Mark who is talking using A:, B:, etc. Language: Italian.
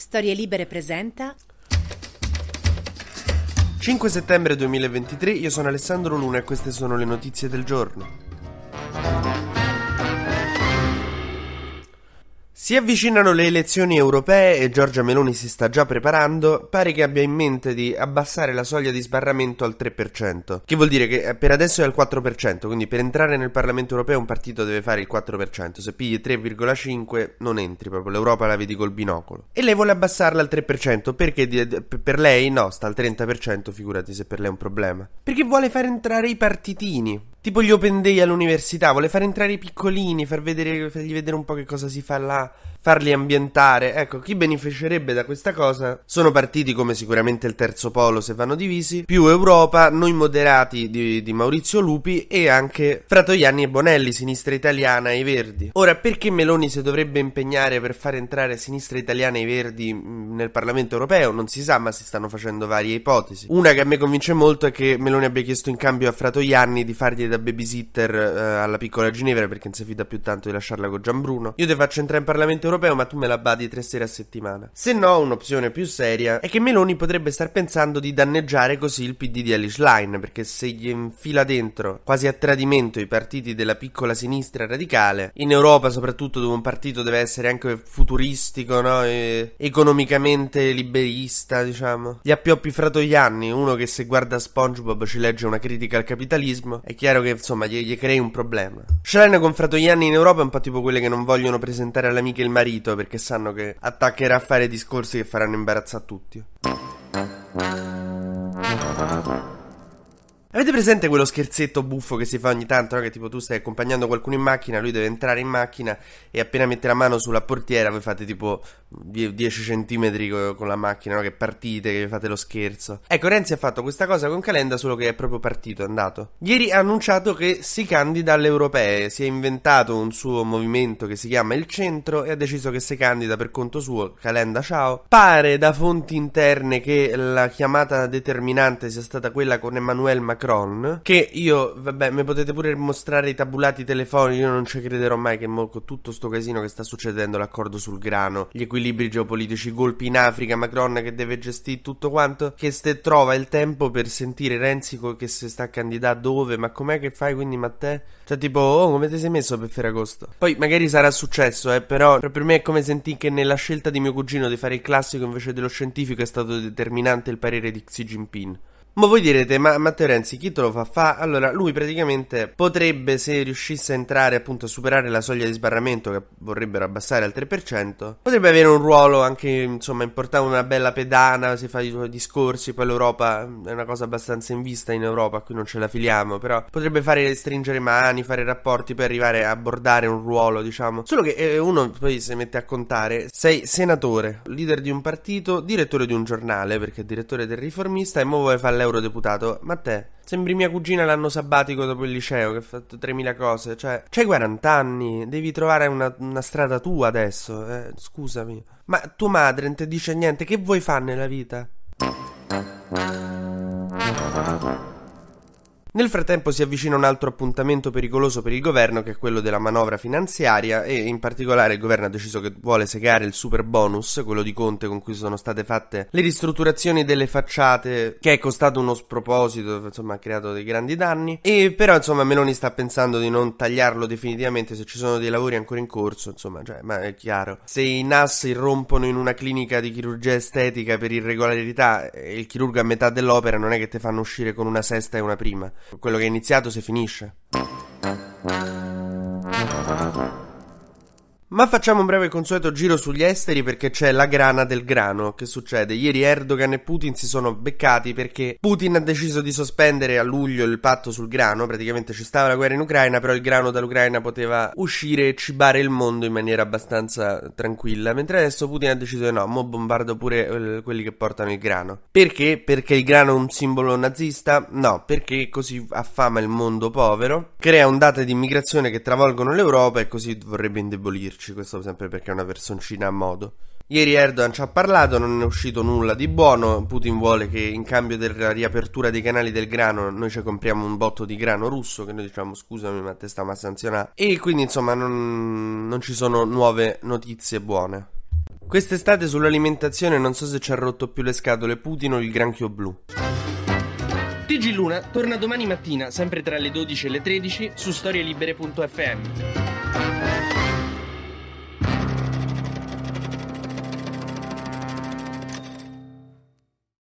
A: Storie Libere presenta
B: 5 settembre 2023, io sono Alessandro Luna e queste sono le notizie del giorno. Si avvicinano le elezioni europee e Giorgia Meloni si sta già preparando, pare che abbia in mente di abbassare la soglia di sbarramento al 3%, che vuol dire che eh, per adesso è al 4%, quindi per entrare nel Parlamento europeo un partito deve fare il 4%, se pigli 3,5 non entri proprio, l'Europa la vedi col binocolo. E lei vuole abbassarla al 3%, perché per lei no, sta al 30%, figurati se per lei è un problema. Perché vuole far entrare i partitini. Tipo gli open day all'università, vuole far entrare i piccolini, far vedere, fargli vedere un po' che cosa si fa là farli ambientare. Ecco, chi beneficerebbe da questa cosa sono partiti come sicuramente il terzo polo se vanno divisi, più Europa, noi moderati di, di Maurizio Lupi e anche Fratoianni e Bonelli, sinistra italiana e i Verdi. Ora, perché Meloni si dovrebbe impegnare per far entrare sinistra italiana e i Verdi mm, nel Parlamento europeo? Non si sa, ma si stanno facendo varie ipotesi. Una che a me convince molto è che Meloni abbia chiesto in cambio a Fratoianni di fargli da babysitter eh, alla piccola Ginevra perché non si fida più tanto di lasciarla con Gianbruno. Io ti faccio entrare in Parlamento europeo, ma tu me la badi tre sere a settimana. Se no, un'opzione più seria è che Meloni potrebbe star pensando di danneggiare così il PD di Alice Line, perché se gli infila dentro quasi a tradimento i partiti della piccola sinistra radicale, in Europa soprattutto dove un partito deve essere anche futuristico, no? E economicamente liberista, diciamo. Gli appioppi fratoianni, uno che se guarda SpongeBob ci legge una critica al capitalismo, è chiaro che insomma gli, gli crei un problema. Schlein con fratoianni in Europa è un po' tipo quelle che non vogliono presentare all'amica il marito perché sanno che attaccherà a fare discorsi che faranno imbarazzare a tutti. Avete presente quello scherzetto buffo che si fa ogni tanto, no? Che tipo tu stai accompagnando qualcuno in macchina, lui deve entrare in macchina e appena mette la mano sulla portiera voi fate tipo 10 cm con la macchina, no? Che partite, che fate lo scherzo. Ecco, Renzi ha fatto questa cosa con Calenda solo che è proprio partito, è andato. Ieri ha annunciato che si candida alle europee, si è inventato un suo movimento che si chiama Il Centro e ha deciso che si candida per conto suo, Calenda ciao. Pare da fonti interne che la chiamata determinante sia stata quella con Emmanuel Macron Macron, che io, vabbè, mi potete pure mostrare i tabulati telefonici, io non ci crederò mai che mo, con tutto sto casino che sta succedendo, l'accordo sul grano, gli equilibri geopolitici, i colpi in Africa, Macron che deve gestire tutto quanto, che se trova il tempo per sentire Renzi che si sta candidando dove, ma com'è che fai quindi Matteo? Cioè tipo, oh, come ti sei messo per Ferragosto? Poi magari sarà successo, eh, però per me è come sentire che nella scelta di mio cugino di fare il classico invece dello scientifico è stato determinante il parere di Xi Jinping. Ma voi direte, ma Matteo Renzi chi te lo fa fa? Allora, lui praticamente potrebbe, se riuscisse a entrare appunto a superare la soglia di sbarramento che vorrebbero abbassare al 3%, potrebbe avere un ruolo anche, insomma, importante, una bella pedana, si fa i suoi discorsi, poi l'Europa è una cosa abbastanza in vista in Europa, qui non ce la filiamo, però potrebbe fare stringere mani, fare rapporti per arrivare a abbordare un ruolo, diciamo. Solo che eh, uno poi si mette a contare, sei senatore, leader di un partito, direttore di un giornale, perché è direttore del riformista e mo fare eurodeputato. Ma te, sembri mia cugina l'anno sabbatico dopo il liceo che ha fatto 3000 cose. Cioè, c'hai 40 anni, devi trovare una, una strada tua adesso. Eh, scusami. Ma tua madre non ti dice niente, che vuoi fare nella vita? Nel frattempo si avvicina un altro appuntamento pericoloso per il governo che è quello della manovra finanziaria e in particolare il governo ha deciso che vuole segare il super bonus, quello di Conte con cui sono state fatte le ristrutturazioni delle facciate che è costato uno sproposito, insomma ha creato dei grandi danni e però insomma Meloni sta pensando di non tagliarlo definitivamente se ci sono dei lavori ancora in corso, insomma, cioè, ma è chiaro. Se i NAS irrompono in una clinica di chirurgia estetica per irregolarità e il chirurgo a metà dell'opera non è che te fanno uscire con una sesta e una prima quello che è iniziato si finisce. Ma facciamo un breve consueto giro sugli esteri perché c'è la grana del grano. Che succede? Ieri Erdogan e Putin si sono beccati perché Putin ha deciso di sospendere a luglio il patto sul grano. Praticamente ci stava la guerra in Ucraina, però il grano dall'Ucraina poteva uscire e cibare il mondo in maniera abbastanza tranquilla. Mentre adesso Putin ha deciso di no, mo bombardo pure eh, quelli che portano il grano. Perché? Perché il grano è un simbolo nazista? No, perché così affama il mondo povero, crea ondate di immigrazione che travolgono l'Europa e così vorrebbe indebolirci capirci, questo sempre perché è una personcina a modo. Ieri Erdogan ci ha parlato, non è uscito nulla di buono. Putin vuole che in cambio della riapertura dei canali del grano noi ci compriamo un botto di grano russo, che noi diciamo scusami ma te stiamo a sanzionare. E quindi insomma non, non ci sono nuove notizie buone. Quest'estate sull'alimentazione non so se ci ha rotto più le scatole Putin o il granchio blu.
A: TG Luna torna domani mattina, sempre tra le 12 e le 13, su storielibere.fm.